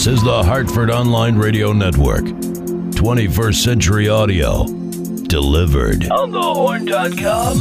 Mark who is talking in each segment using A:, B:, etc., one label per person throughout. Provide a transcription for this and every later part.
A: This is the Hartford Online Radio Network. 21st Century Audio. Delivered.
B: On thehorn.com.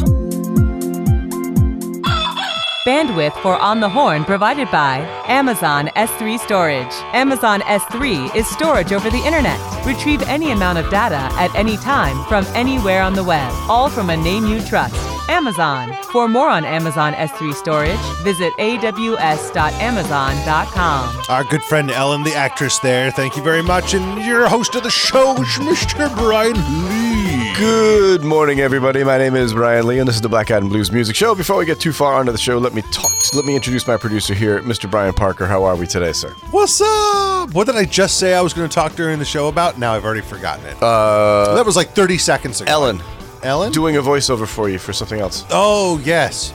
C: Bandwidth for On the Horn provided by Amazon S3 Storage. Amazon S3 is storage over the internet. Retrieve any amount of data at any time from anywhere on the web, all from a name you trust. Amazon. For more on Amazon S3 storage, visit aws.amazon.com.
D: Our good friend Ellen, the actress there, thank you very much. And your host of the show is Mr. Brian Lee.
E: Good morning, everybody. My name is Brian Lee, and this is the Black Adam Blues Music Show. Before we get too far onto the show, let me talk. Let me introduce my producer here, Mr. Brian Parker. How are we today, sir?
D: What's up? What did I just say I was going to talk during the show about? Now I've already forgotten it.
E: Uh,
D: that was like 30 seconds ago.
E: Ellen,
D: Ellen?
E: doing a voiceover for you for something else.
D: Oh yes.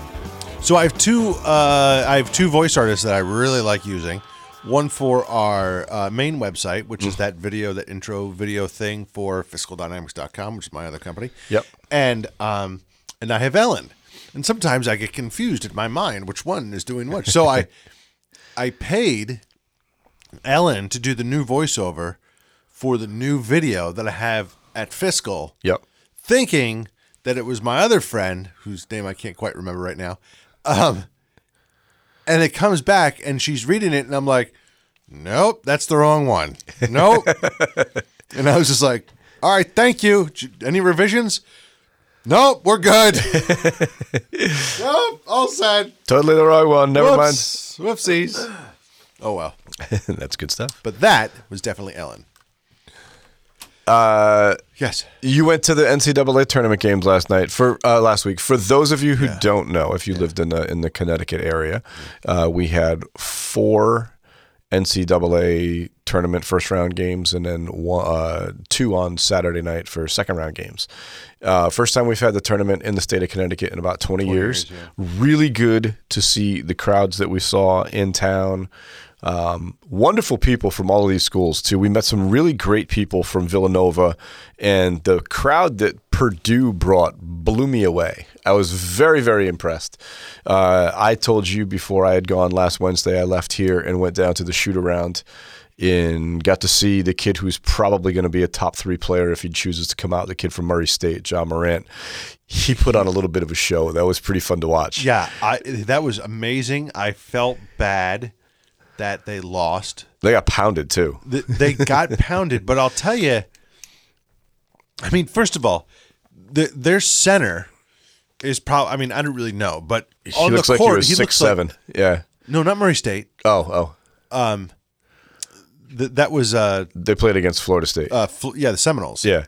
D: So I have two. Uh, I have two voice artists that I really like using. One for our uh, main website, which
E: Mm.
D: is that video, that intro video thing for fiscaldynamics.com, which is my other company.
E: Yep.
D: And um, and I have Ellen. And sometimes I get confused in my mind which one is doing what. So I I paid Ellen to do the new voiceover for the new video that I have at Fiscal
E: Yep.
D: Thinking that it was my other friend, whose name I can't quite remember right now. Um, and it comes back and she's reading it, and I'm like, nope, that's the wrong one. Nope. and I was just like, all right, thank you. Any revisions? Nope, we're good. nope, all set.
E: Totally the wrong one. Never
D: Whoops. Whoopsies. Oh, well.
E: That's good stuff.
D: But that was definitely Ellen.
E: Uh,
D: Yes.
E: you went to the NCAA tournament games last night for uh, last week. For those of you who don't know, if you lived in the in the Connecticut area, uh, we had four NCAA tournament first round games, and then one, uh, two on Saturday night for second round games. Uh, first time we've had the tournament in the state of Connecticut in about 20, years. Really good to see the crowds that we saw in town. Um, wonderful people from all of these schools too. We met some really great people from Villanova, and the crowd that Purdue brought blew me away. I was very, very impressed. Uh, I told you before I had gone last Wednesday. I left here and went down to the shoot around. And got to see the kid who's probably going to be a top three player if he chooses to come out. The kid from Murray State, Ja Morant. He put on a little bit of a show. That was pretty fun to watch.
D: Yeah, I, that was amazing. I felt bad that they lost.
E: They got pounded too.
D: Th- They got pounded, but I'll tell you. I mean, first of all, the, their center is probably. I mean, I don't really know, but
E: He
D: on
E: looks
D: the
E: like
D: court,
E: he was six
D: looks
E: seven.
D: Like,
E: yeah.
D: no, not Murray State.
E: Oh, oh.
D: Th- that was uh,
E: They played against Florida State.
D: uh Fl- yeah, the Seminoles.
E: yeah.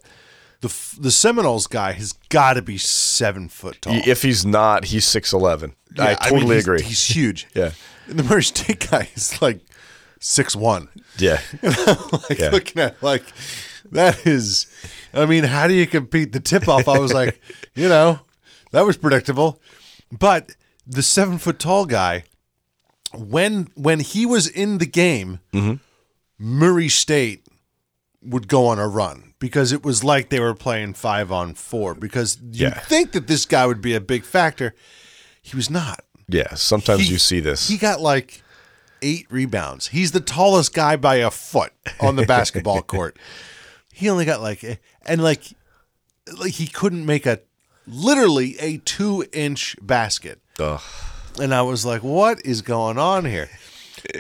D: The the Seminoles guy has got to be seven foot tall.
E: If he's not, he's six eleven. I
D: Yeah,
E: totally
D: mean, he's-
E: agree.
D: He's huge.
E: Yeah.
D: and the Murray State guy is like six one.
E: yeah.
D: like
E: Yeah.
D: looking at like that is I mean, how do you compete the tip off? I was like, you know, that was predictable. But the seven foot tall guy, when when he was in the game,
E: Mm-hmm.
D: Murray State would go on a run because it was like they were playing five on four. Because you
E: Yeah.
D: think that this guy would be a big factor. He was not.
E: Yeah. Sometimes
D: He-
E: you see this.
D: He got like eight rebounds. He's the tallest guy by a foot on the basketball court. He only got like and like like he couldn't make a literally a two inch basket.
E: Ugh.
D: And I was like, what is going on here?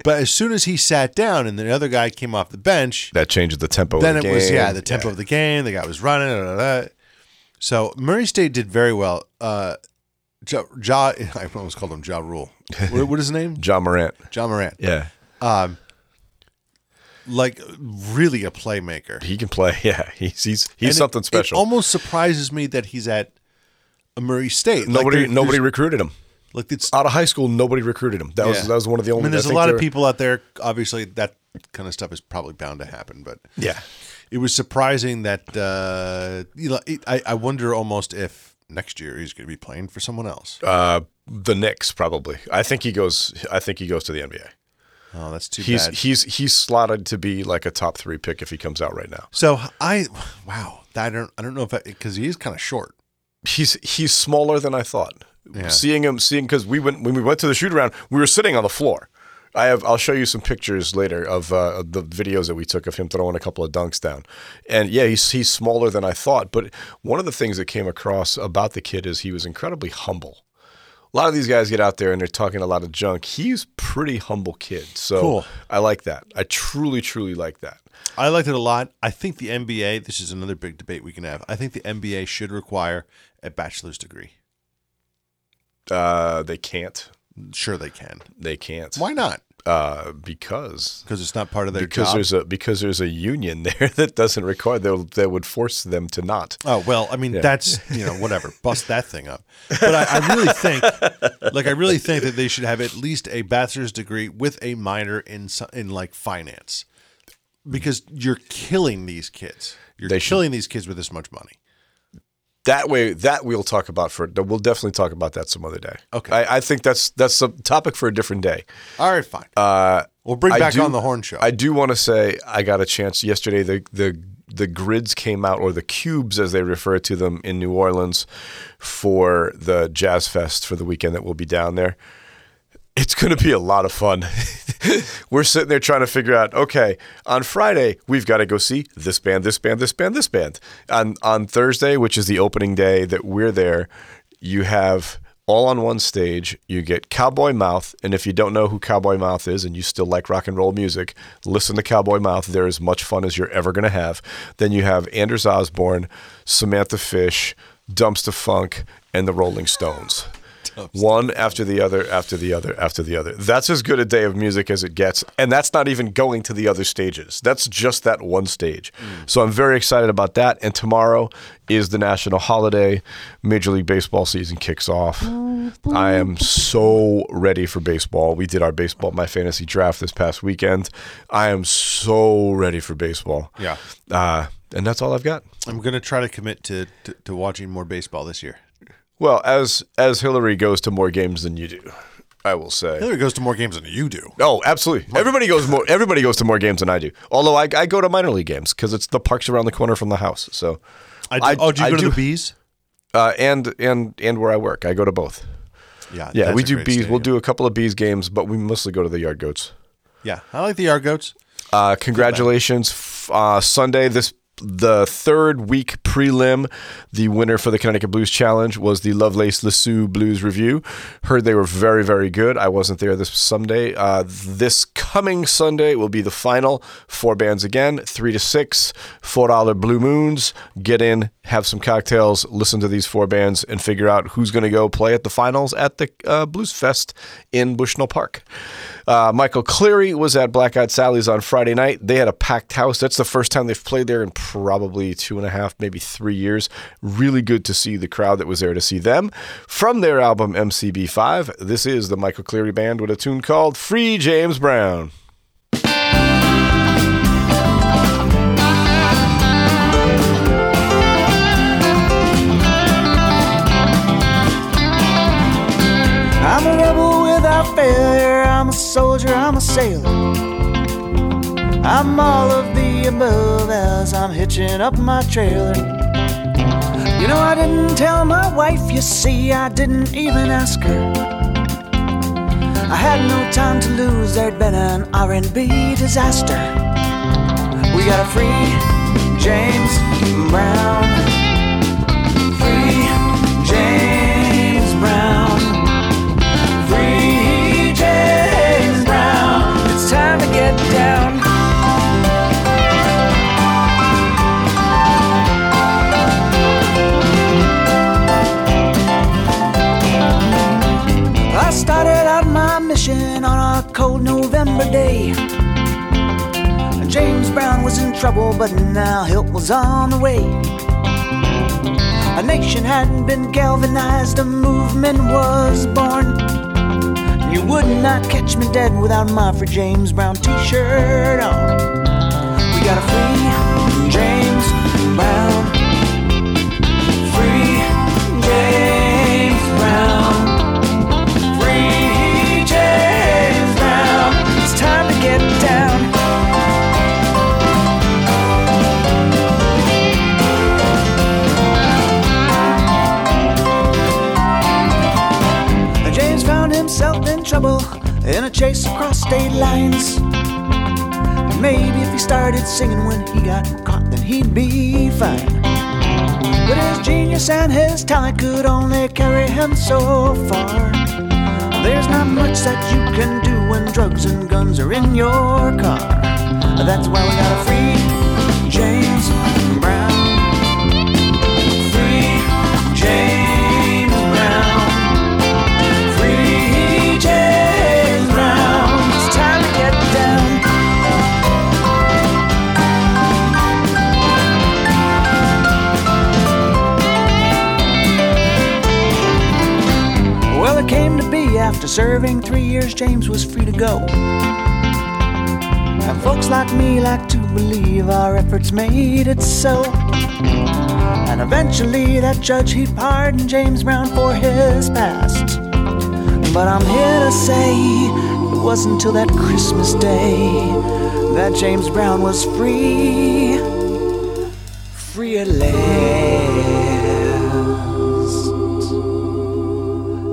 D: But as soon as he sat down and the other guy came off the bench,
E: That changed the tempo.
D: then
E: of
D: it
E: the
D: was yeah the tempo of the game. The guy was running. da, da, da. So Murray State did very well. Uh, Ja, ja I almost called him Ja Rule. What, what is his name?
E: Ja Morant.
D: Ja Morant.
E: Yeah.
D: Like really a playmaker.
E: He can play. Yeah. He's he's he's
D: And it-
E: something special.
D: It almost surprises me that he's at a Murray State. Like,
E: nobody
D: there-
E: nobody recruited him.
D: Like it's.
E: Out of high school, nobody recruited him. That was that was one of the only.
D: I mean, there's a lot of people out there. Obviously, that kind of stuff is probably bound to happen. But
E: Yeah.
D: it was surprising that uh, you know. It, I I wonder almost if next year he's going to be playing for someone else.
E: Uh, the Knicks probably. I think he goes. I think he goes to the NBA.
D: Oh, that's too
E: He's
D: bad.
E: he's he's slotted to be like a top three pick if he comes out right now.
D: so I, wow, I don't I don't know if because he is kind of short.
E: He's he's smaller than I thought.
D: Yeah.
E: Seeing him, seeing because we went when we went to the shoot around, we were sitting on the floor. I have. I'll show you some pictures later of, uh, the videos that we took of him throwing a couple of dunks down. And yeah, he's he's smaller than I thought. But one of the things that came across about the kid is he was incredibly humble. A lot of these guys get out there and they're talking a lot of junk. He's pretty humble kid. So
D: Cool.
E: I like that. I truly, truly like that.
D: I liked it a lot. I think the NBA, this is another big debate we can have. I think the NBA should require a bachelor's degree.
E: Uh, they can't.
D: Sure, they can.
E: They can't.
D: Why not?
E: Uh, because
D: Because it's not part of their
E: because
D: job.
E: there's a because there's a union there that doesn't require that, that would force them to not.
D: Oh well, I mean that's you know whatever, bust that thing up. But I, I really think, like I really think that they should have at least a bachelor's degree with a minor in in like finance, because you're killing these kids. You're
E: They should-
D: killing these kids with this much money.
E: That way, that we'll talk about for. We'll definitely talk about that some other day.
D: Okay.
E: I, I think that's that's a topic for a different day.
D: All right, fine. Uh, we'll bring
E: I
D: back
E: do-
D: on the horn show.
E: I do want to say I got a chance yesterday. The the the grids came out, or the cubes as they refer to them in New Orleans, for the Jazz Fest for the weekend that we'll be down there. It's going to be a lot of fun. We're sitting there trying to figure out. Okay, on Friday we've got to go see this band, this band, this band, this band. On on Thursday, which is the opening day that we're there, you have all on one stage. You get Cowboy Mouth, and if you don't know who Cowboy Mouth is, and you still like rock and roll music, listen to Cowboy Mouth. They're as much fun as you're ever going to have. Then you have Anders Osborne, Samantha Fish, Dumpster Funk, and the Rolling Stones. One after the other, after the other, after the other. That's as good a day of music as it gets. And that's not even going to the other stages. That's just that one stage. So I'm very excited about that. And tomorrow is the national holiday. Major League Baseball season kicks off. I am so ready for baseball. We did our baseball, my fantasy draft this past weekend. I am so ready for baseball.
D: Yeah.
E: Uh, and that's all I've got.
D: I'm gonna try to commit to, to to watching more baseball this year.
E: Well, as as Hillary goes to more games than you do, I will say.
D: Hillary goes to more games than you do.
E: Oh, absolutely. Everybody goes more. Everybody goes to more games than I do. Although I, I go to minor league games because it's the parks around the corner from the house. So,
D: I do,
E: I-
D: oh, do you
E: I
D: go to
E: do-
D: the bees?
E: uh, and and and where I work, I go to both.
D: Yeah,
E: Yeah, we do bees. We'll do a couple of bees games, but we mostly go to the yard goats.
D: Yeah, I like the yard goats.
E: Uh, congratulations, uh, Sunday this the third week prelim. The winner for the Connecticut Blues Challenge was the Lovelace Lassou Blues Review. Heard they were very very good. I wasn't there this Sunday. Uh, this coming Sunday will be the final. Four bands again, three to six, four dollar Blue Moons. Get in, have some cocktails, listen to these four bands, and figure out who's going to go play at the finals at the uh, Blues Fest in Bushnell Park. Uh, Michael Cleary was at Black Eyed Sally's on Friday night. They had a packed house. That's the first time they've played there in probably two and a half, maybe three years. Really good to see the crowd that was there to see them. From their album MCB5, this is the Michael Cleary Band with a tune called Free James Brown.
F: I'm a rebel without failure. I'm a soldier. I'm a sailor. I'm all of the above as I'm hitching up my trailer. You know, I didn't tell my wife, you see, I didn't even ask her. I had no time to lose, there'd been an R&B disaster. We got a free James Brown. November day. James Brown was in trouble, but now help was on the way. A nation hadn't been galvanized, a movement was born. You would not catch me dead without my free James Brown t-shirt on. We got a free James Brown. in a chase
G: across state lines. Maybe if he started singing when he got caught, then he'd be fine. But his genius and his talent could only carry him so far. There's not much that you can do when drugs and guns are in your car. That's why we gotta free James. after serving three years, James was free to go. Now, folks like me like to believe our efforts made it so. And eventually, that judge he pardoned James Brown for his past. But I'm here to say it wasn't till that Christmas day that James Brown was free, free at last.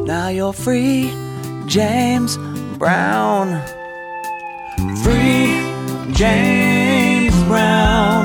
G: Now you're free. James Brown. Free James Brown.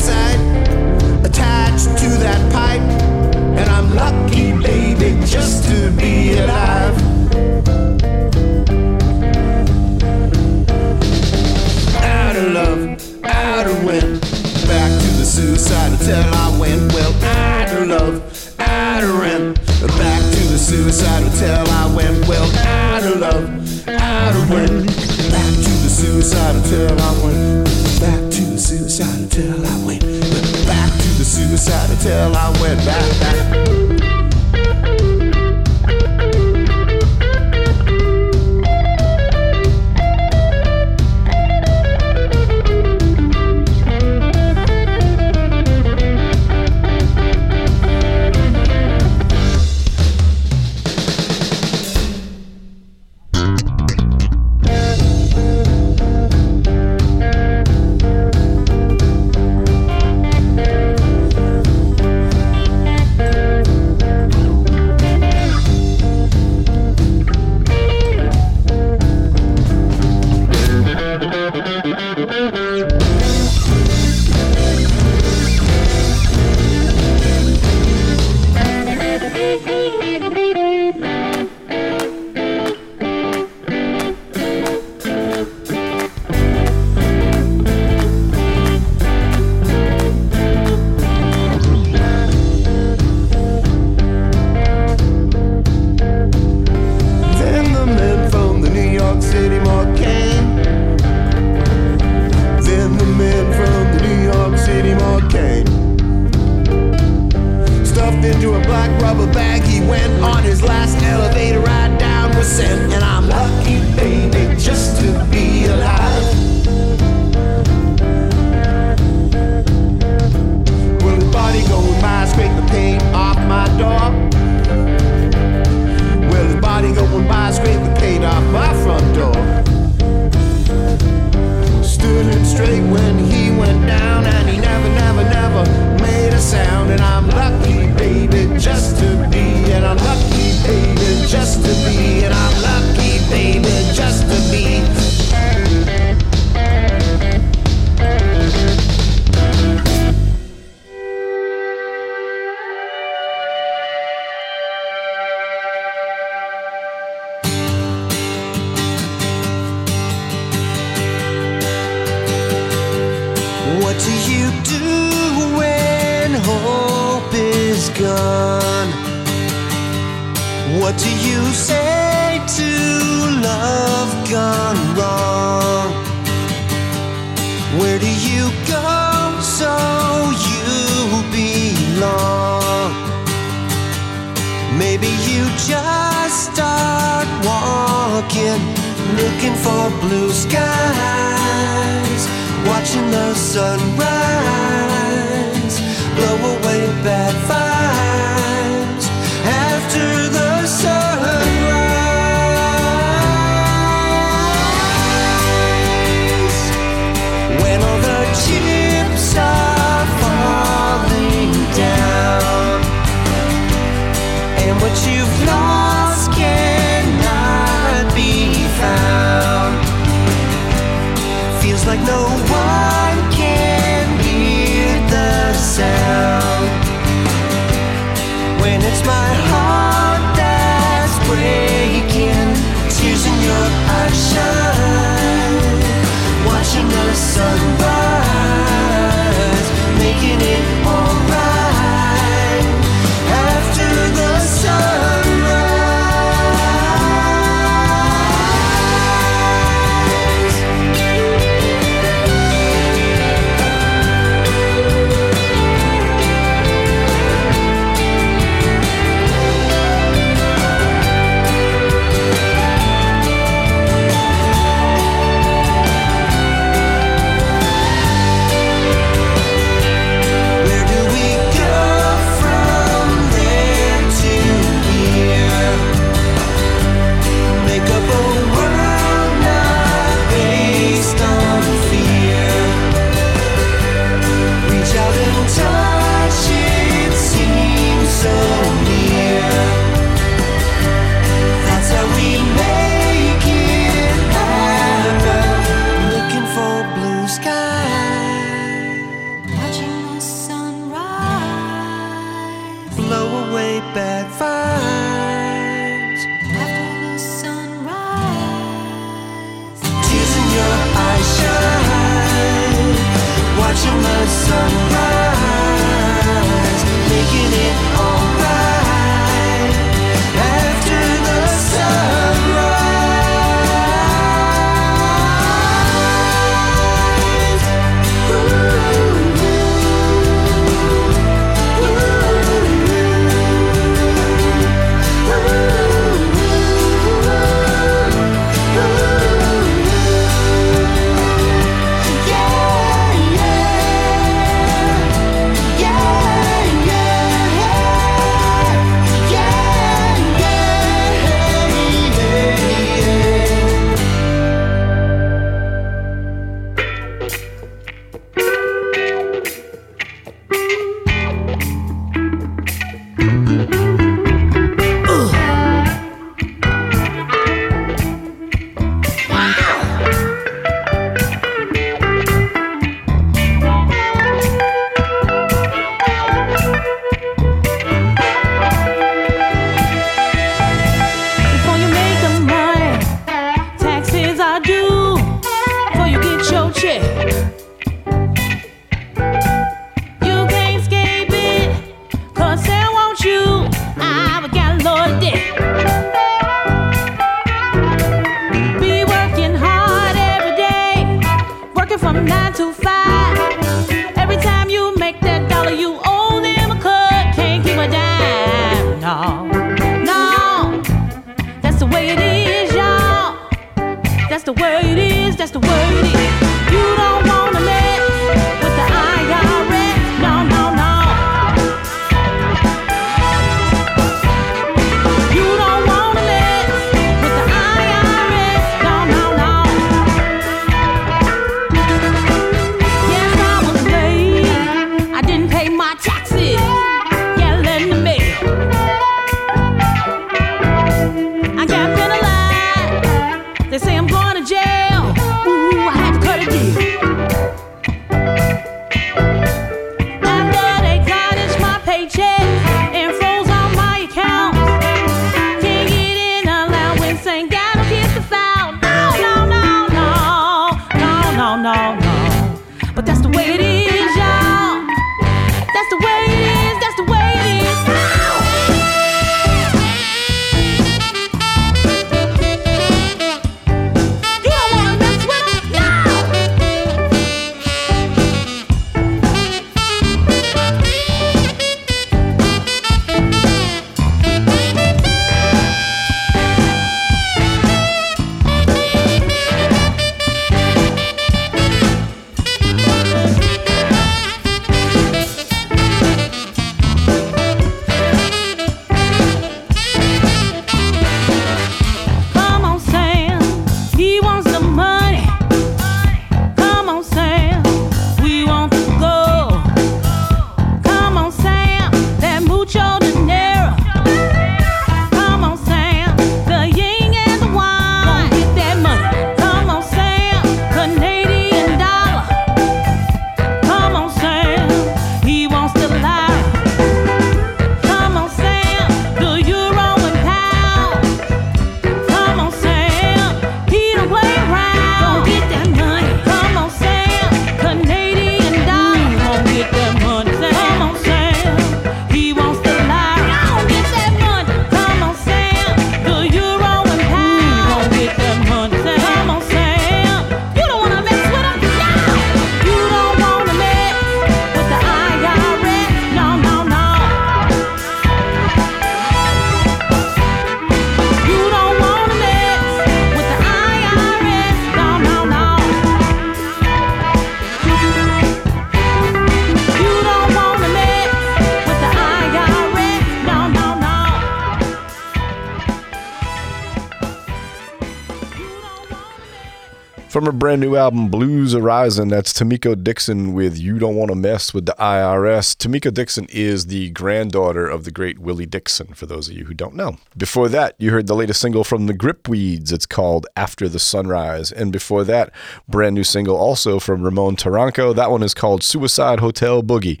F: From
E: her brand new album, Blues Horizon, that's Tomiko Dixon with You Don't Want to Mess with the IRS. Tomiko Dixon is the granddaughter of the great Willie Dixon, for those of you who don't know. Before that, you heard the latest single from the Gripweeds. It's called After the Sunrise. And before that, brand new single also from Ramon Taranco. That one is called Suicide Hotel Boogie.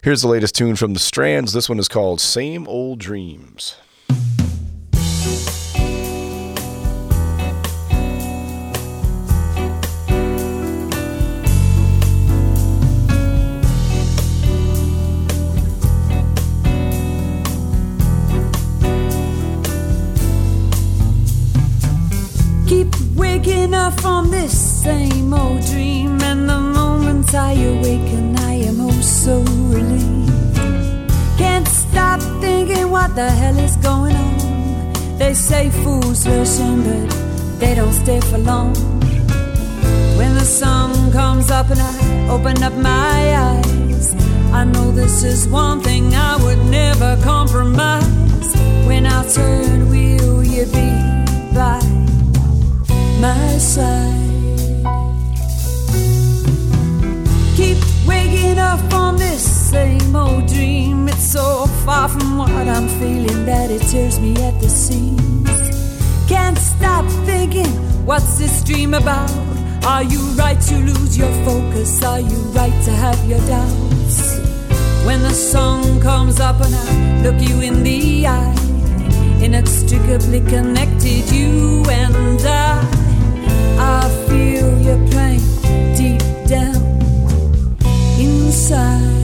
E: Here's the latest tune from the Strands. This one is called Same Old Dreams.
H: From this same old dream, and the moment I awaken, I am oh so relieved. Can't stop thinking what the hell is going on. They say fools listen, but they don't stay for long. When the sun comes up and I open up my eyes, I know this is one thing I would never compromise. When I turn, will you be my side? Keep waking up from this same old dream. It's so far from what I'm feeling that it tears me at the seams. Can't stop thinking, what's this dream about? Are you right to lose your focus? Are you right to have your doubts? When the sun comes up and I look you in the eye, inextricably connected, you and I. I feel your pain deep down inside.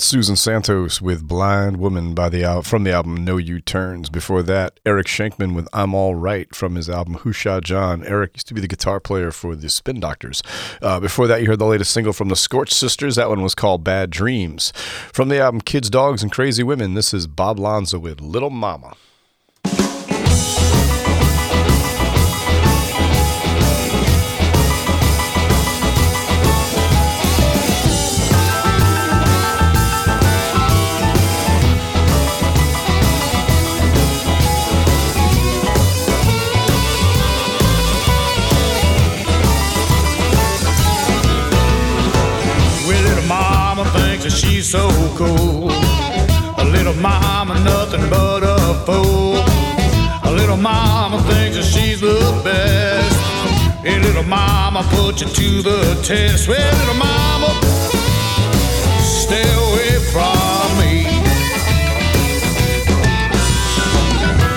E: That's Susan Santos with Blind Woman by the al- from the album No U Turns. Before that, Eric Schenkman with I'm All Right from his album Who Shot John. Eric used to be the guitar player for the Spin Doctors. Uh, before that, you heard the latest single from the Scorch Sisters. That one was called Bad Dreams. From the album Kids, Dogs, and Crazy Women, this is Bob Lanza with Little Mama.
I: so cool. A little mama, nothing but a fool. A little mama thinks that she's the best. Hey, little mama, put you to the test. Well, little mama, stay away from me.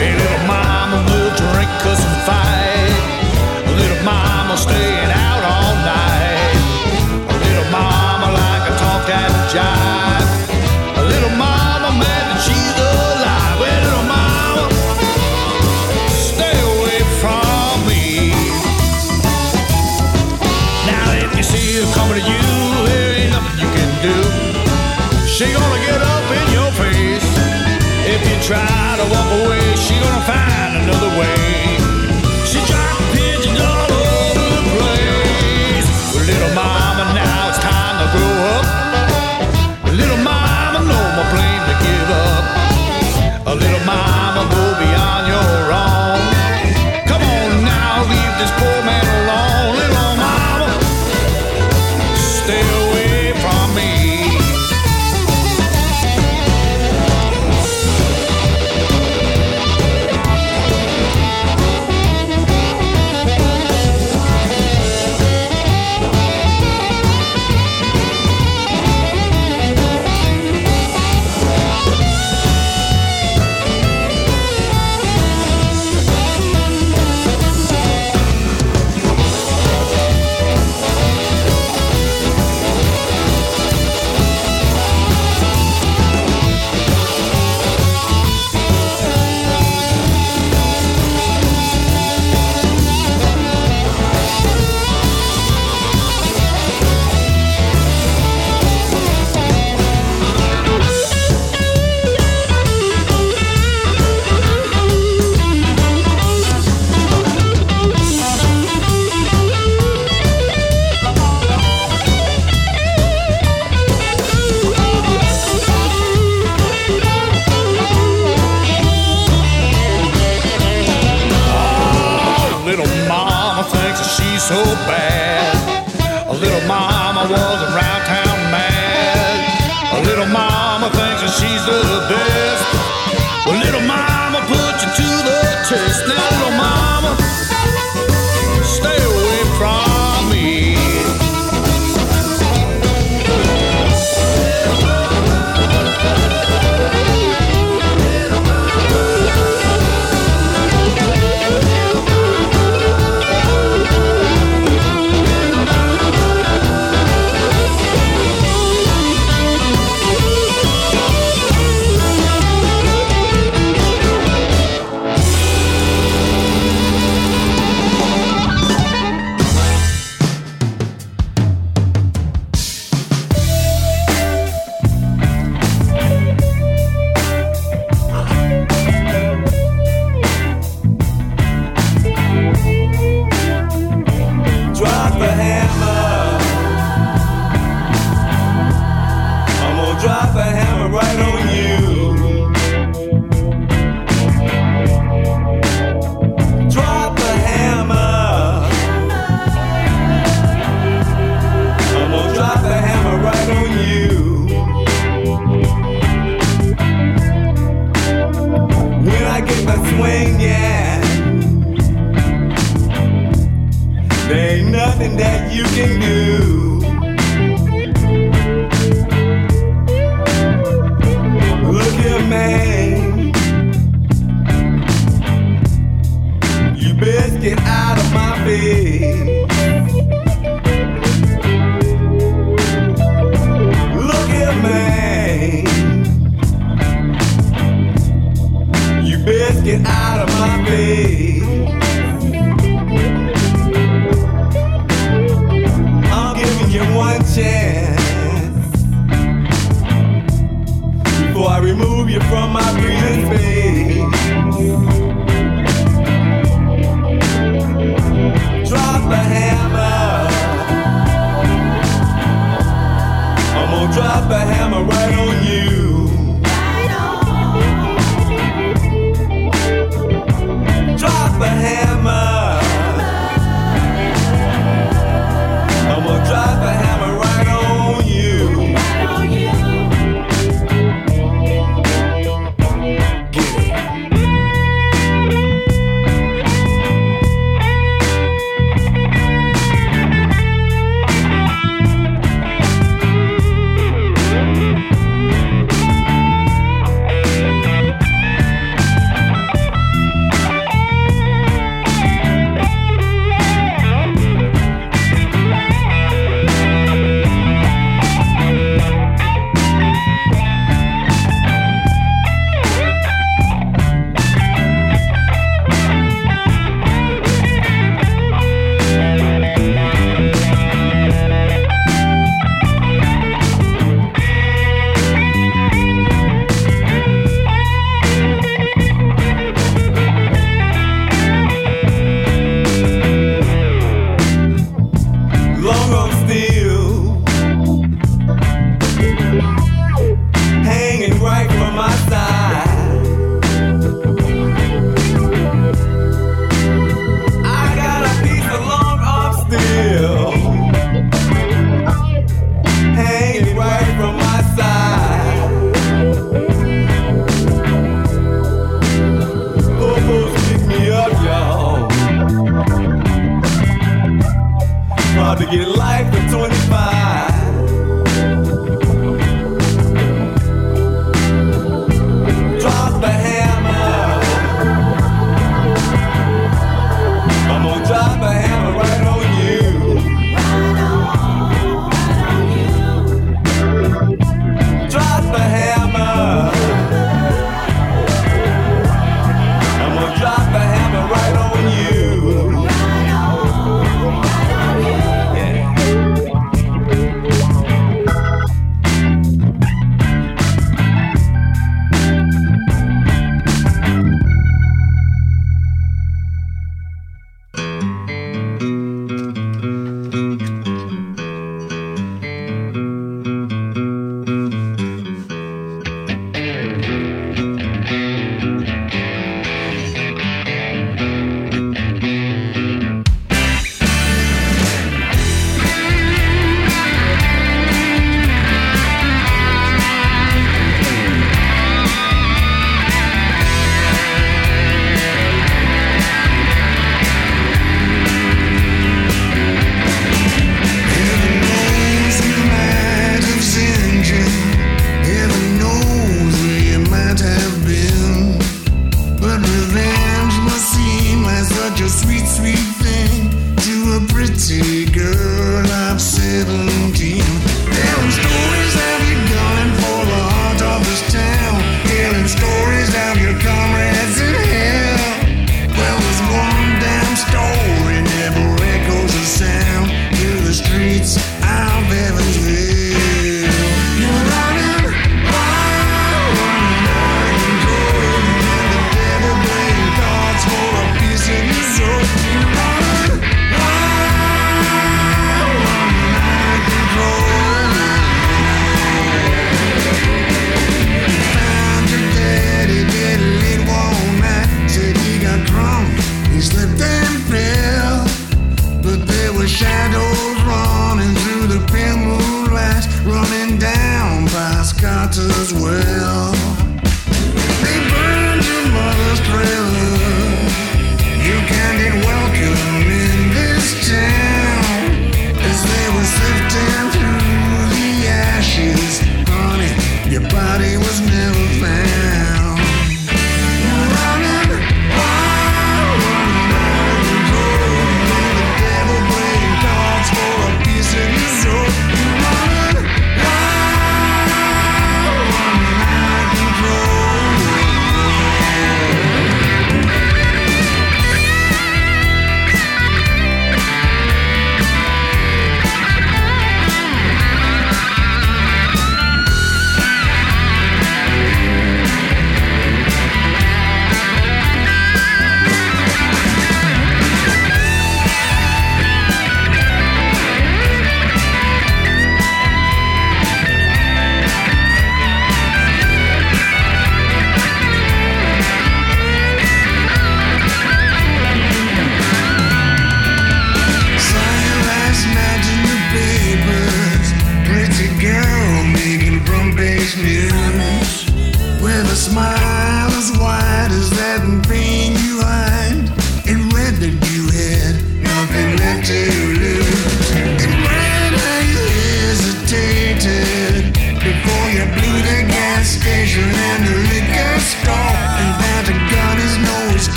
I: Hey, little mama, we'll drink us and fight. Little mama, staying out all night. A Little mama, like a talk at jive. Try to walk away,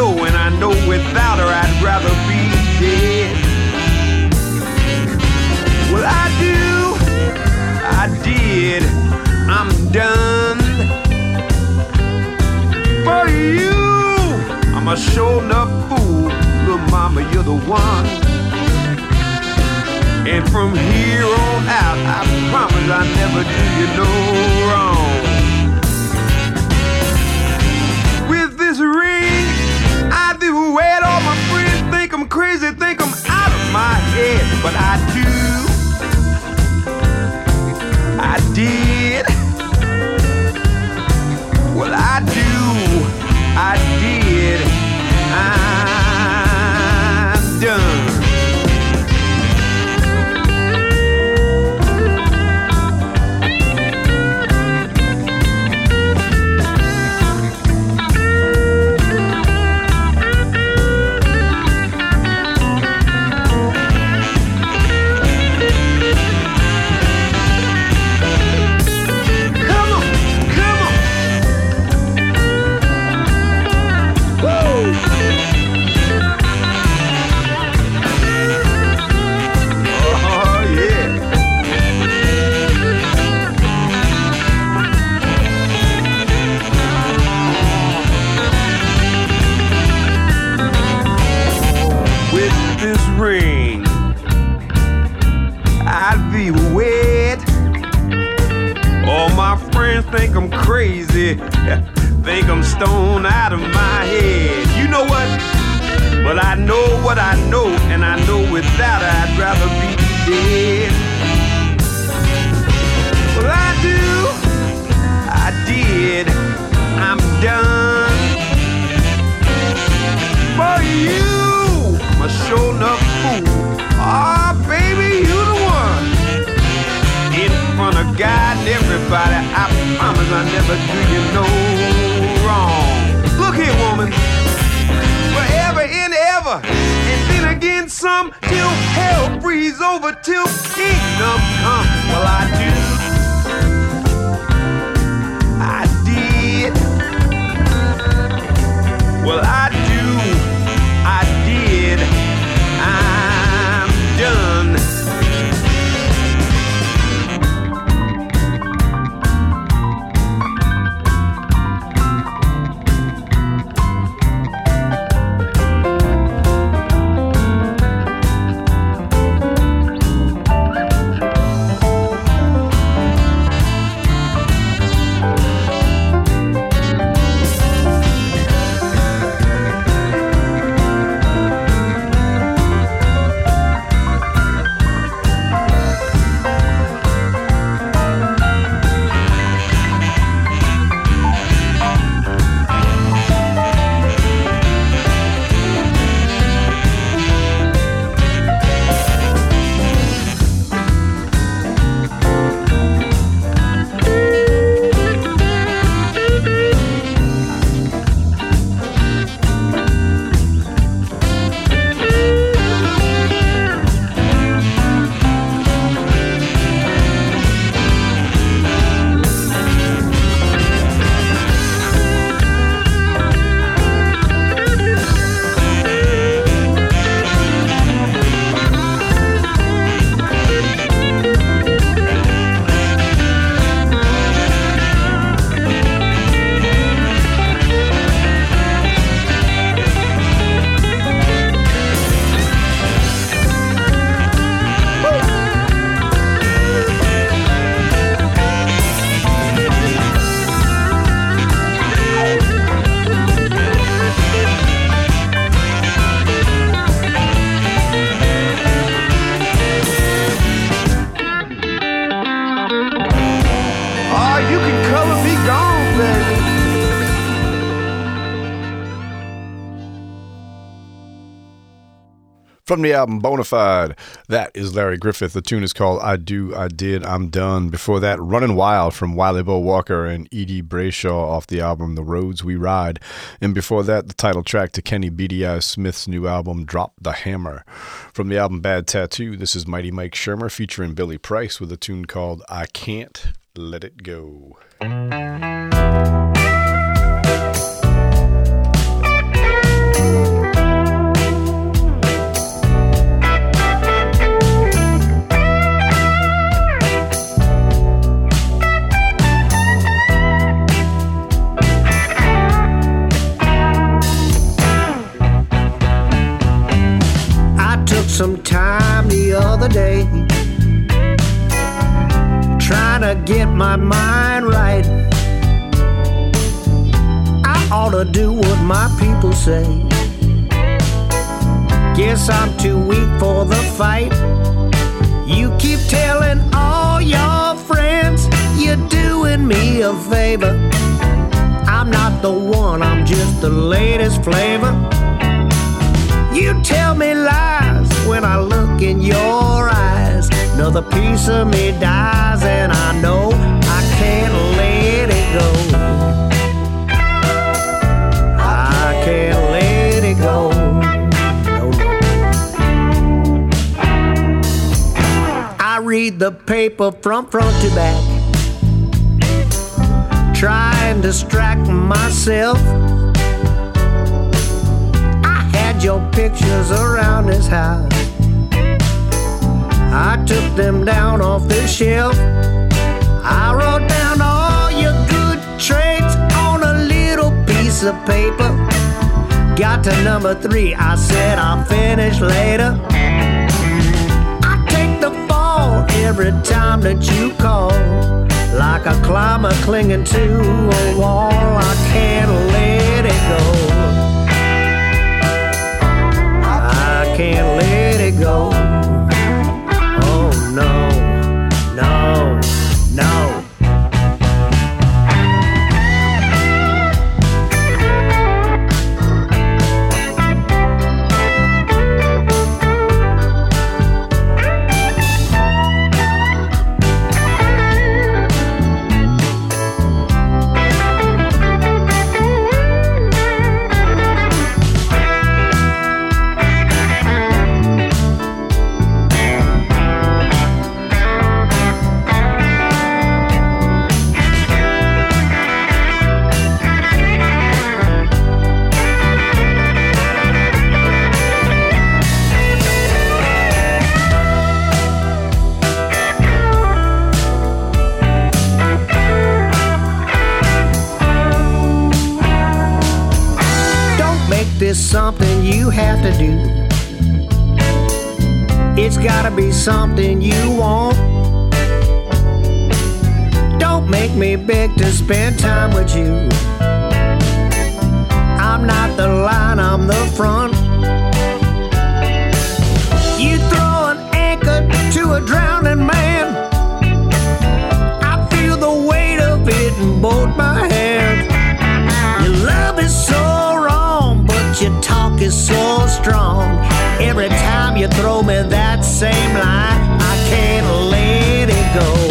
J: know, and I know
G: without her I'd rather be dead. Well, I do, I did, I'm done. For you, I'm a sure enough fool. Little mama, you're the one. And from here on out, I promise I'll never do you no wrong. red. All my friends think I'm crazy, think I'm out of my head. But I do. I did. Well, I do. I did. Think I'm stoned out of my head. You know what? But I know what I know, and I know without her I'd rather be dead. Well, I do, I did, I'm done. For you, I'm a sure enough fool. Ah, baby, you the one. In front of God and everybody, I promise I never do you no and. And then again, some till hell freeze over till kingdom come. Well, I do. I did. Well, I
E: From the album Bonafide, that is Larry Griffith. The tune is called I Do, I Did, I'm Done. Before that, Running Wild from Wily Bo Walker and Edie Brayshaw off the album The Roads We Ride. And before that, the title track to Kenny Beedy Eyes Smith's new album Drop the Hammer. From the album Bad Tattoo, this is Mighty Mike Schermer featuring Billy Price with a tune called I Can't Let It Go.
K: Some time the other day trying to get my mind right. I ought to do what my people say. Guess I'm too weak for the fight. You keep telling all your friends you're doing me a favor. I'm not the one, I'm just the latest flavor. You tell me lies when I look in your eyes. Another piece of me dies, and I know I can't let it go. I can't let it go. I read the paper from front to back, try and distract myself. Your pictures around his house. I took them down off the shelf. I wrote down all your good traits on a little piece of paper. Got to number three, I said I'll finish later. I take the fall every time that you call. like a climber clinging to a wall. I can't let it go. Can't let it go. Something you have to do. It's gotta be something you want. Don't make me beg to spend time with you. I'm not the line, I'm the front. You throw an anchor to a drowning man. I feel the weight of it in both my hands. Your love is so is so strong. Every time you throw me that same line, I can't let it go.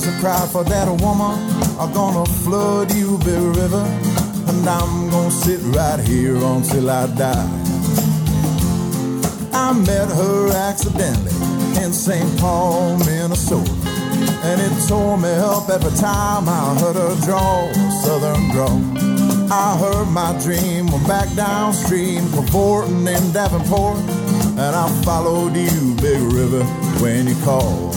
L: Tears I cried for that woman are gonna flood you, big river. And I'm gonna sit right here until I die. I met her accidentally in St. Paul, Minnesota. And it tore me up every time I heard her draw southern drawl. I heard my dream went back downstream, cavorting in Davenport. And I followed you, big river, when you called.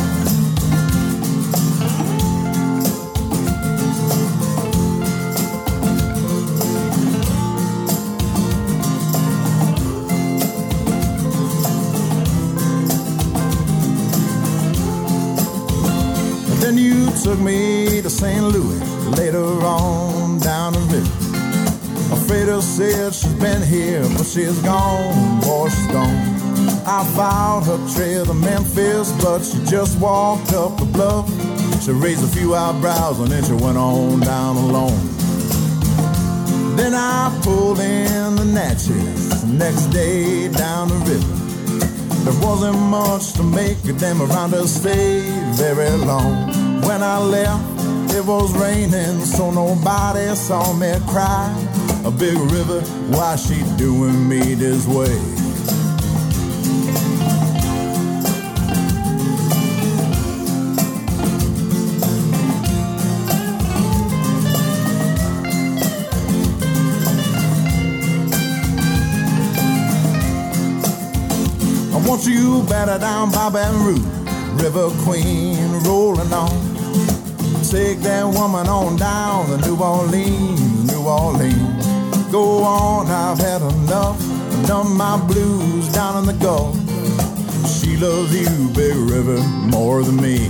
L: St. Louis later on down the river. Freda said she's been here, but she's gone, boy, she's gone. I followed her trail to Memphis, but she just walked up the bluff. She raised a few eyebrows and then she went on down alone. Then I pulled in the Natchez next day down the river. There wasn't much to make of them around us stayed very long. When I left, it was raining, so nobody saw me cry. A big river, why she doing me this way?
M: I want you better down by Baton Rouge, River Queen rolling on. Take that woman on down to New Orleans, New Orleans. Go on, I've had enough. Dumb my blues down in the Gulf. She loves you, Big River, more than me.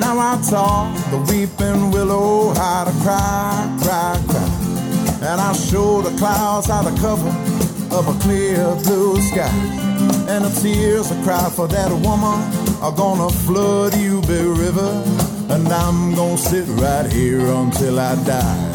M: Now I taught the weeping willow how to cry, cry, cry. And I showed the clouds how to cover up a clear blue sky. And the tears I cry for that woman are gonna flood you, big river. And I'm gonna sit right here until I die.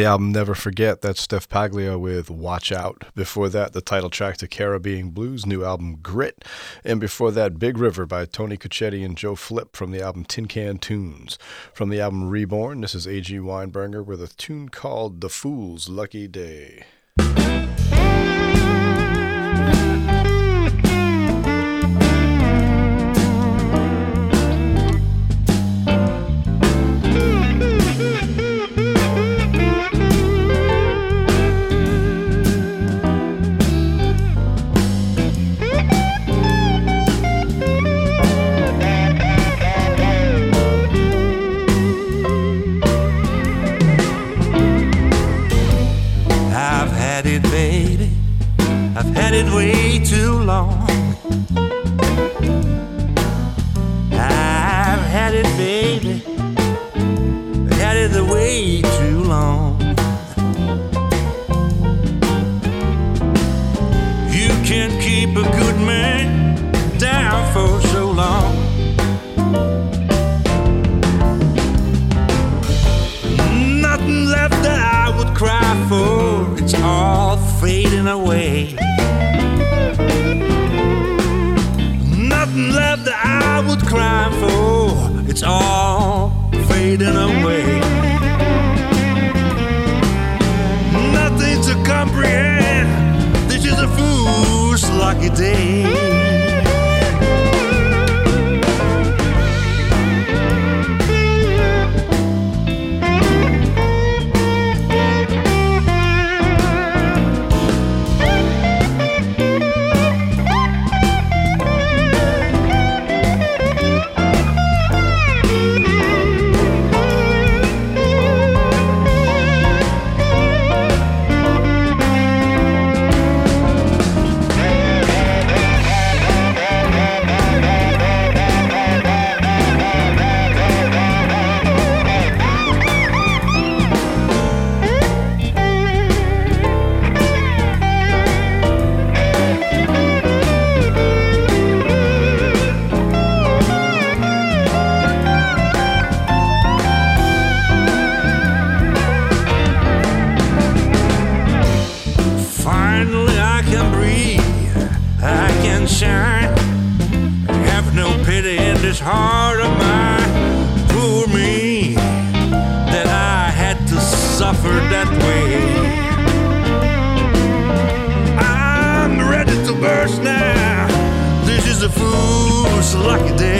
N: The
E: album Never Forget, that's Steph Paglia with Watch Out. Before that, the title track to Caribbean Blues' new album Grit. And before that, Big River by Tony Cuccetti and Joe Flip from the album Tin Can Tunes. From the album Reborn, this is A.G. Weinberger with a tune called The Fool's Lucky Day.
I: It way too long. I've had it, baby. Had it the way too long. You can't keep a good man down for so long. Nothing left that I would cry for. It's all fading away. Left that I would cry for. It's all fading away. Nothing to comprehend. This is a fool's lucky day.
O: Fool's lucky day.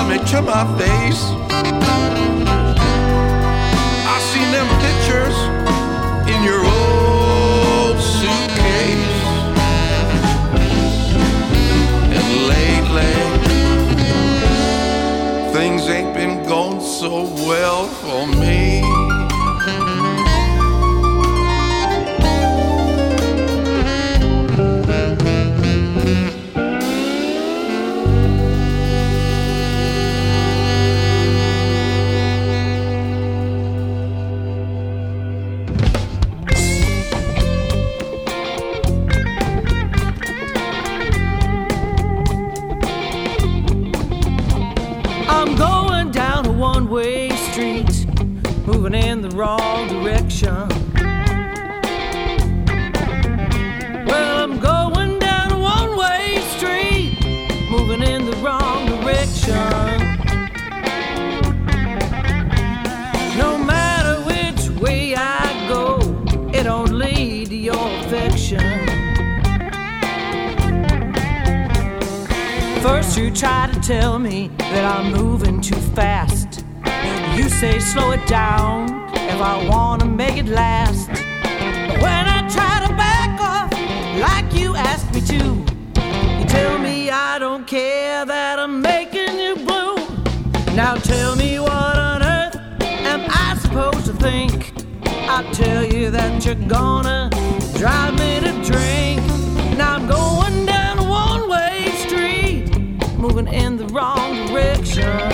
O: coming to
P: my face. I seen them pictures in your old suitcase. And lately, things ain't been going so well for me.
H: First you try to tell me that I'm moving too fast. You say slow it down if I wanna make it last. When I try to back off like you asked me to, you tell me I don't care that I'm making you blue. Now tell me what on earth am I supposed to think? I tell you that you're gonna direction.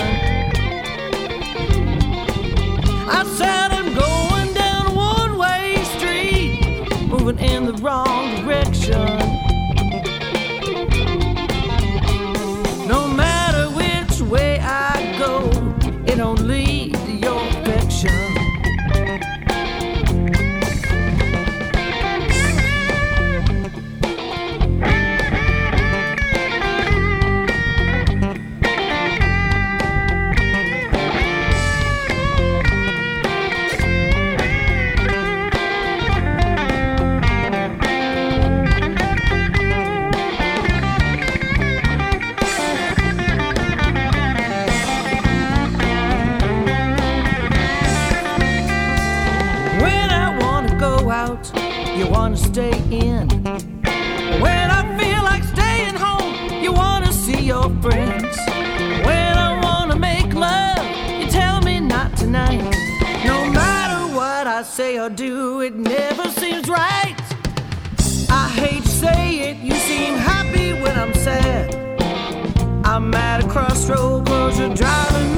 H: Driving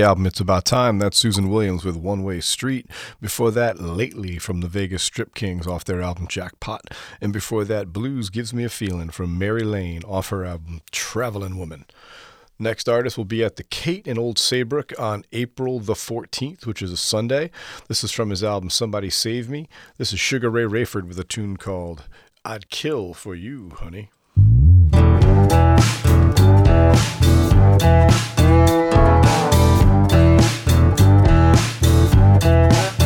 E: Album It's About Time, that's Susan Williams with One Way Street. Before that, Lately from the Vegas Strip Kings off their album Jackpot. And before that, Blues Gives Me a Feeling from Mary Lane off her album Travelin' Woman. Next artist will be at the Kate in Old Saybrook on April the 14th, which is a Sunday. This is from his album Somebody Save Me. This is Sugar Ray Rayford with a tune called I'd Kill for You, Honey.
G: I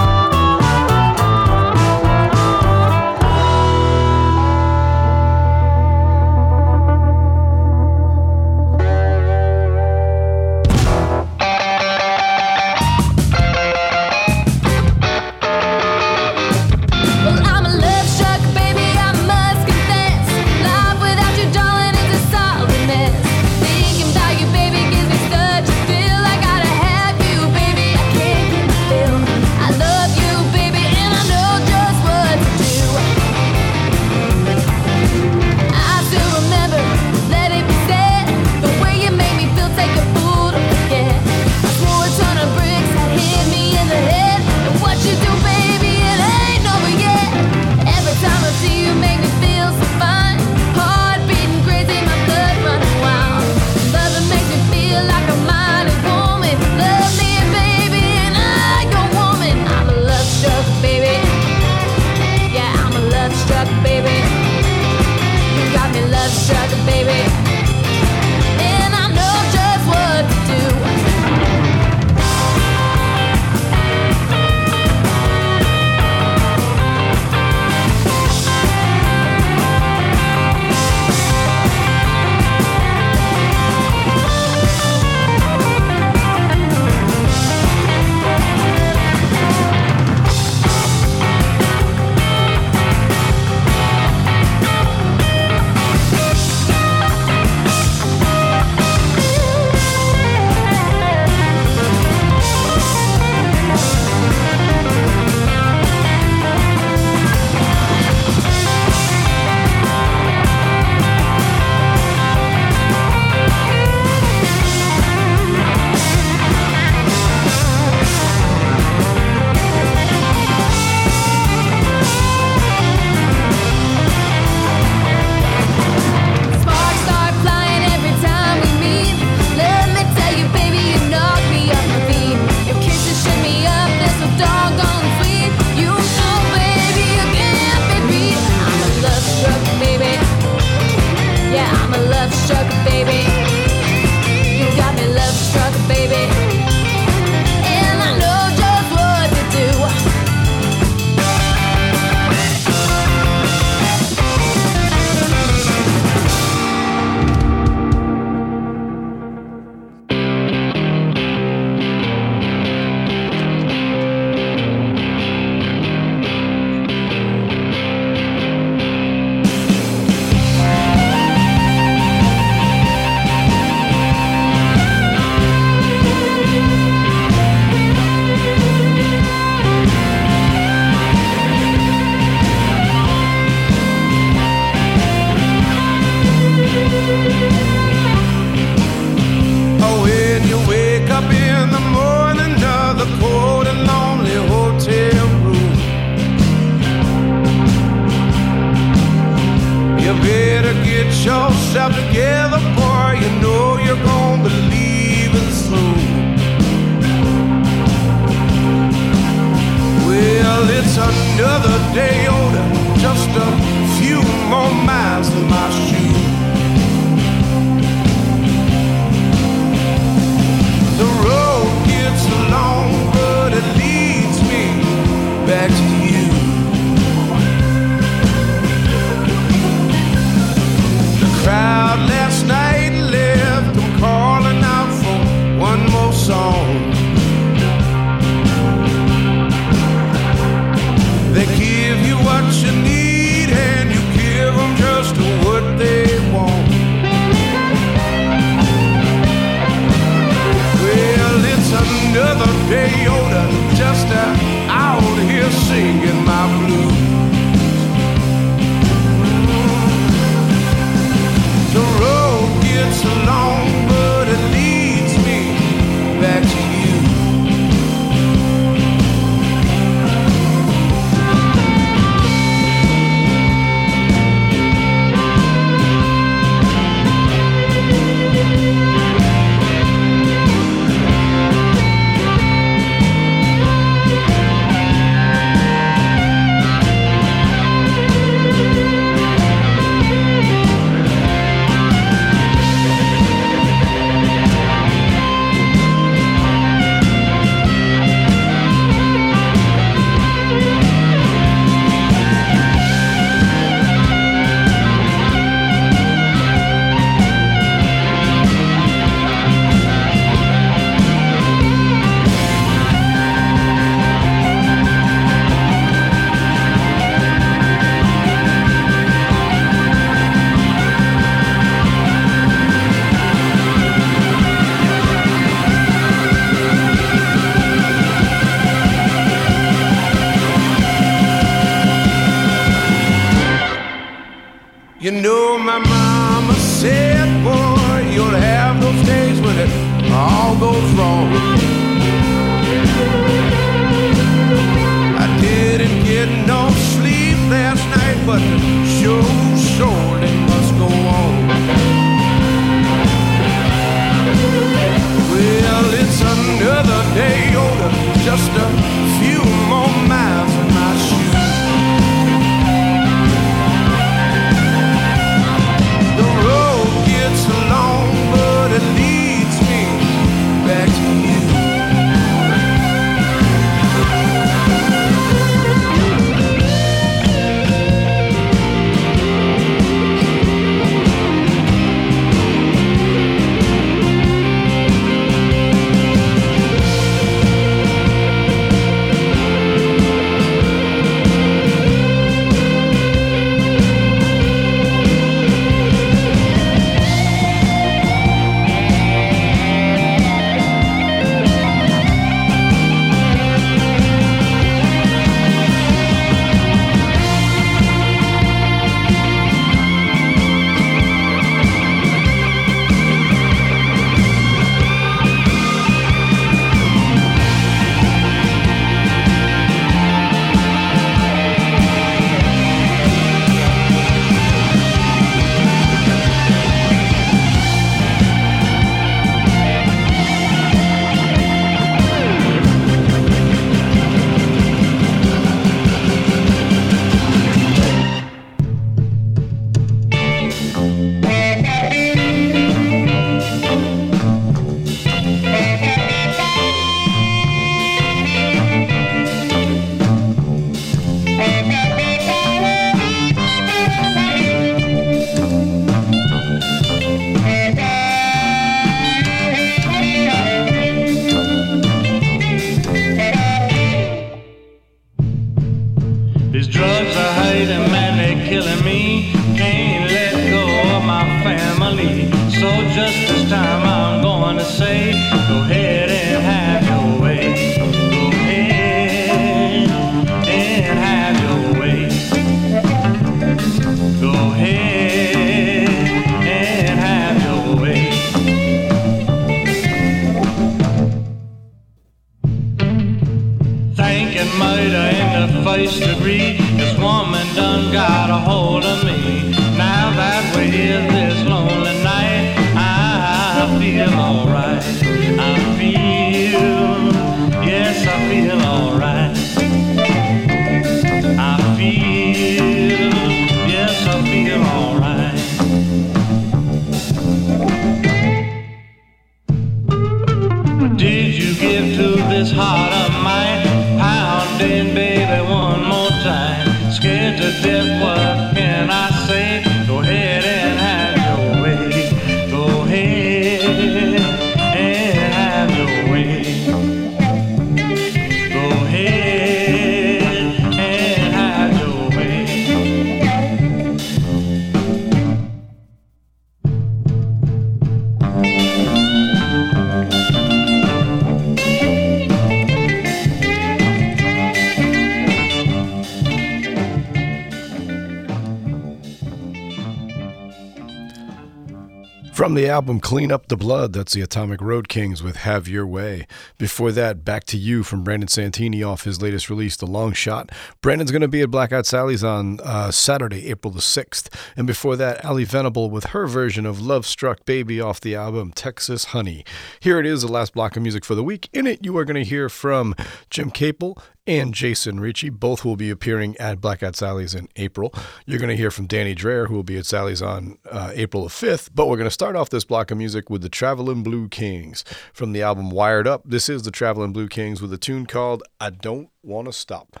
E: album Clean Up the Blood, that's the Atomic Road Kings with Have Your Way. Before that, Back to You from Brandon Santini off his latest release, The Long Shot. Brandon's going to be at Blackout Sally's on uh, Saturday, April the 6th. And before that, Ally Venable with her version of Love Struck Baby off the album Texas Honey. Here it is, the last block of music for the week. In it, you are going to hear from Jim Capel and Jason Ricci. Both will be appearing at Blackout Sally's in April. You're going to hear from Danny Dreher, who will be at Sally's on uh, April the 5th. But we're going to start off this block of music with the Traveling Blue Kings from the album Wired Up. This is the Traveling Blue Kings with a tune called I Don't Want to Stop.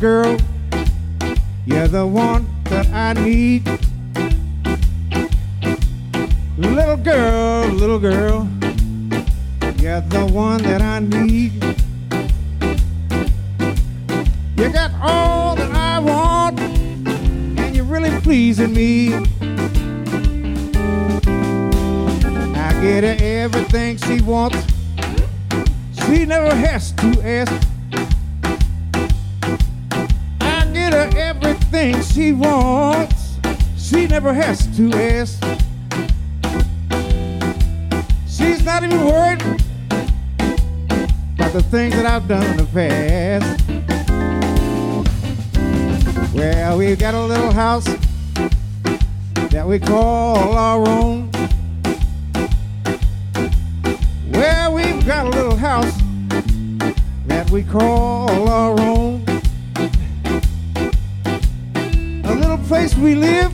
Q: You're the one that I need. Little girl, little girl, you're the one that I need. You got all that I want, and you're really pleasing me. I get her everything she wants. She never has to ask. She wants. She never has to ask. She's not even worried about the things that I've done in the past. Well, we've got a little house that we call our own. Well, we've got a little house that we call our own. Place we live,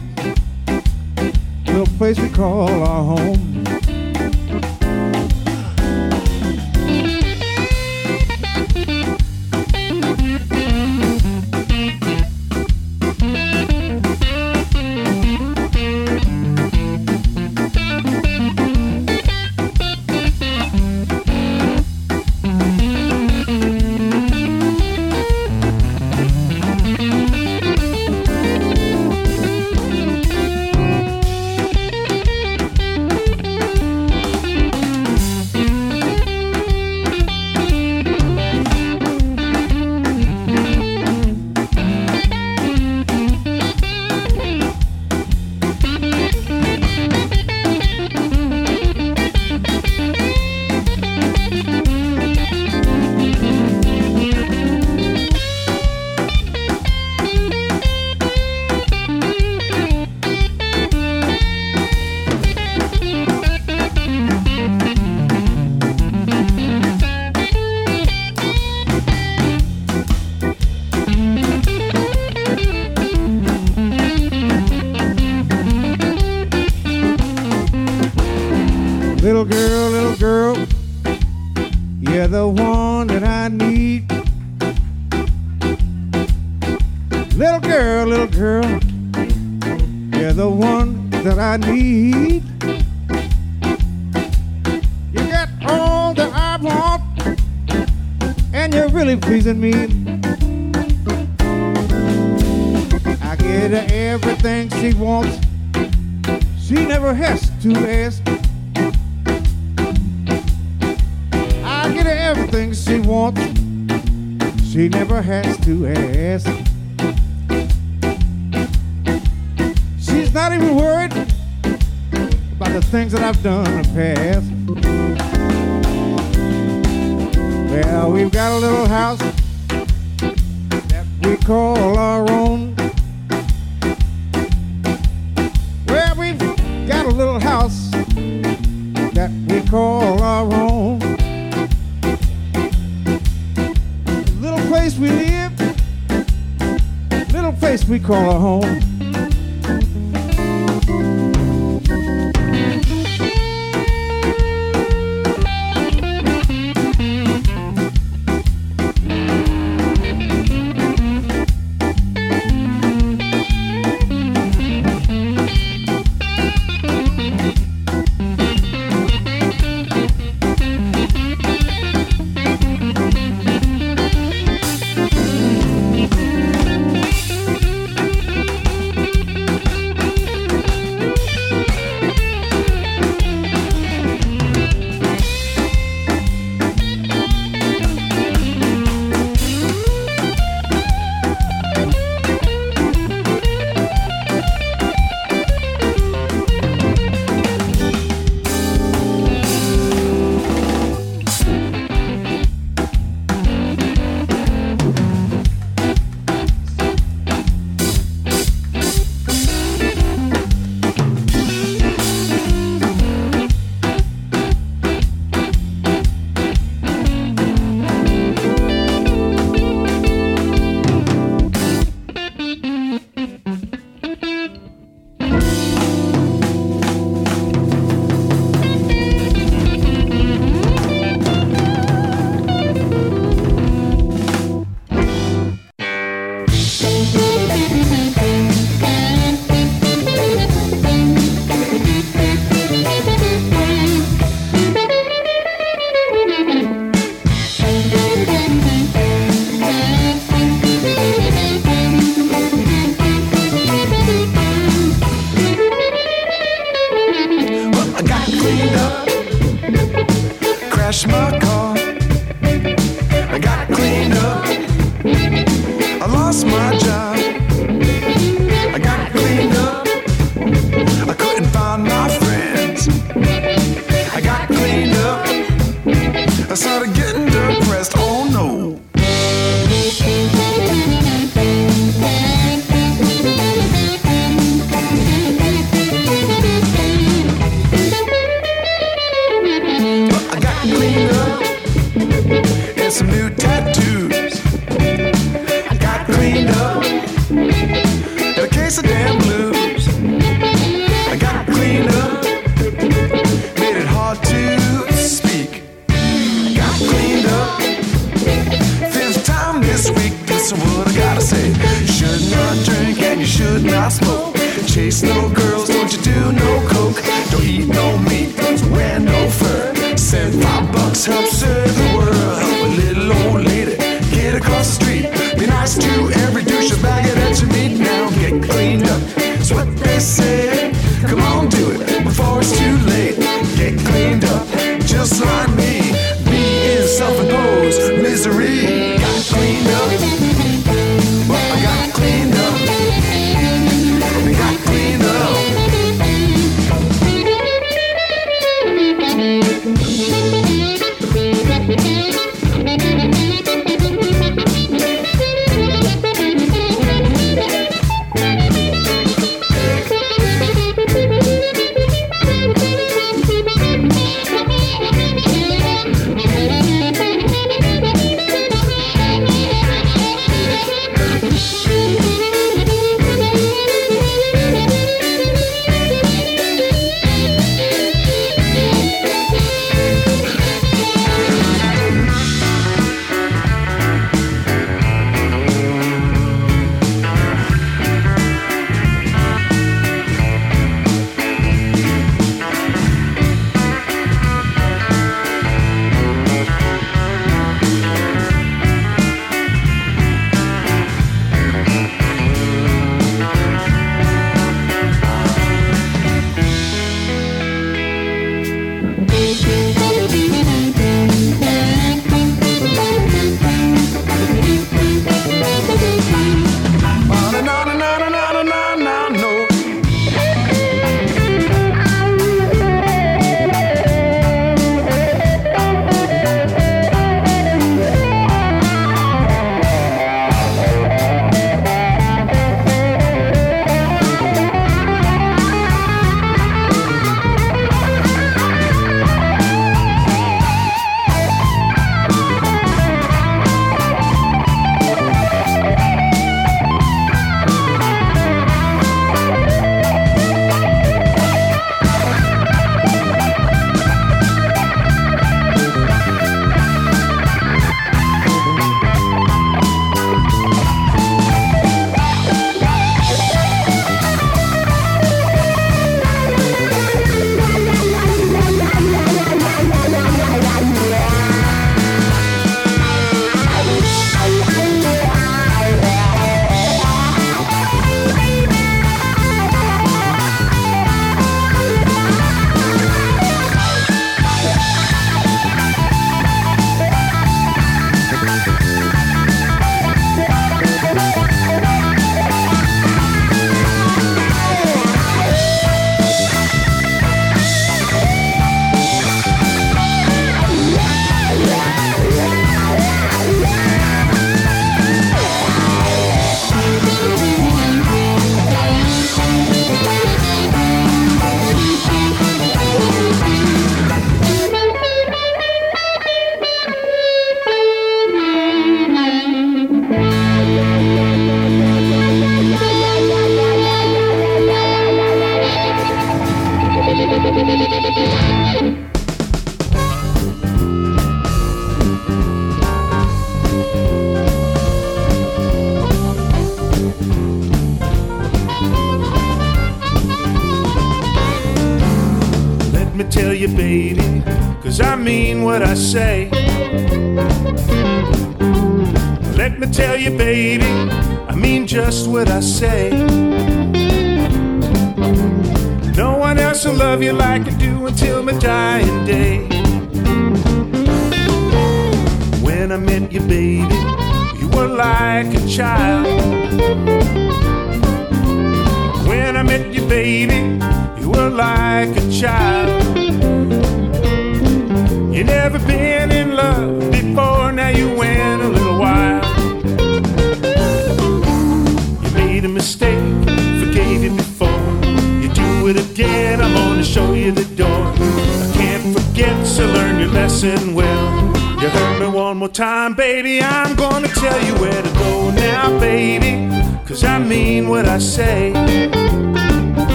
Q: the place we call our home.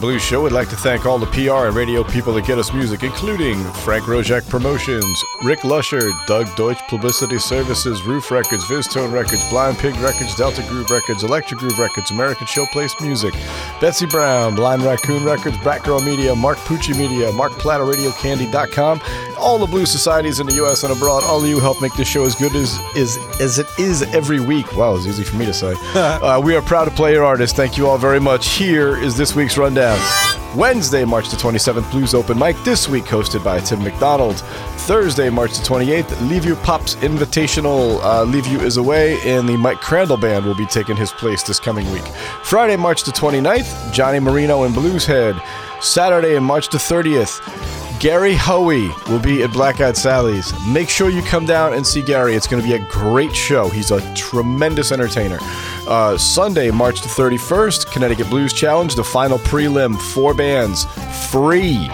E: Eyed Blues Show would like to thank all the PR and radio people that get us music, including Frank Roszak Promotions, Rick Lusher, Doug Deutsch Publicity Services, Ruf Records, VizzTone Records, Blind Pig Records, Delta Groove Records, Electric Groove Records, American Showplace Music, Betsy Brown, Blind Raccoon Records, Batgirl Media, Mark Pucci Media, Mark Platter Radio Candy.com, all the blue societies in the U.S. and abroad. All of you help make this show as good as is as it is every week. Wow, it's easy for me to say. uh, we are proud to play your artists. Thank you all very much. Here is this week's rundown. Wednesday, March the 27th, Blues Open Mic this week, hosted by Tim McDonald. Thursday, March the 28th, Leave You Pops Invitational. Uh, Leave You is away, and the Mike Crandall Band will be taking his place this coming week. Friday, March the 29th, Johnny Marino and Blueshead. Saturday, March the 30th, Gary Hoey will be at Blackout Sally's. Make sure you come down and see Gary. It's going to be a great show. He's a tremendous entertainer. Uh, Sunday, March the 31st, Connecticut Blues Challenge, the final prelim, four bands, free,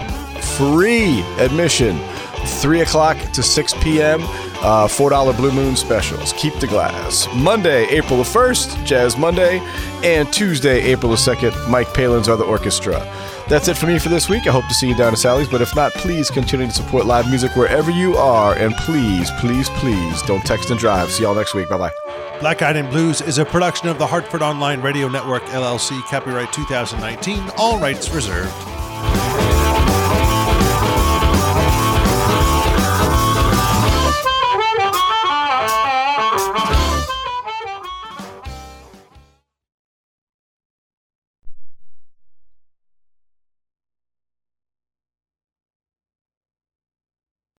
E: free admission, 3 o'clock to 6 p.m. Uh, $4 Blue Moon specials. Keep the glass. Monday, April the 1st, Jazz Monday. And Tuesday, April the 2nd, Mike Palin's Other Orchestra. That's it for me for this week. I hope to see you down at Sally's, but if not, please continue to support live music wherever you are. And please, please, please don't text and drive. See y'all next week. Bye bye.
D: Black Eyed and Blues is a production of the Hartford Online Radio Network, LLC, copyright 2019, all rights reserved.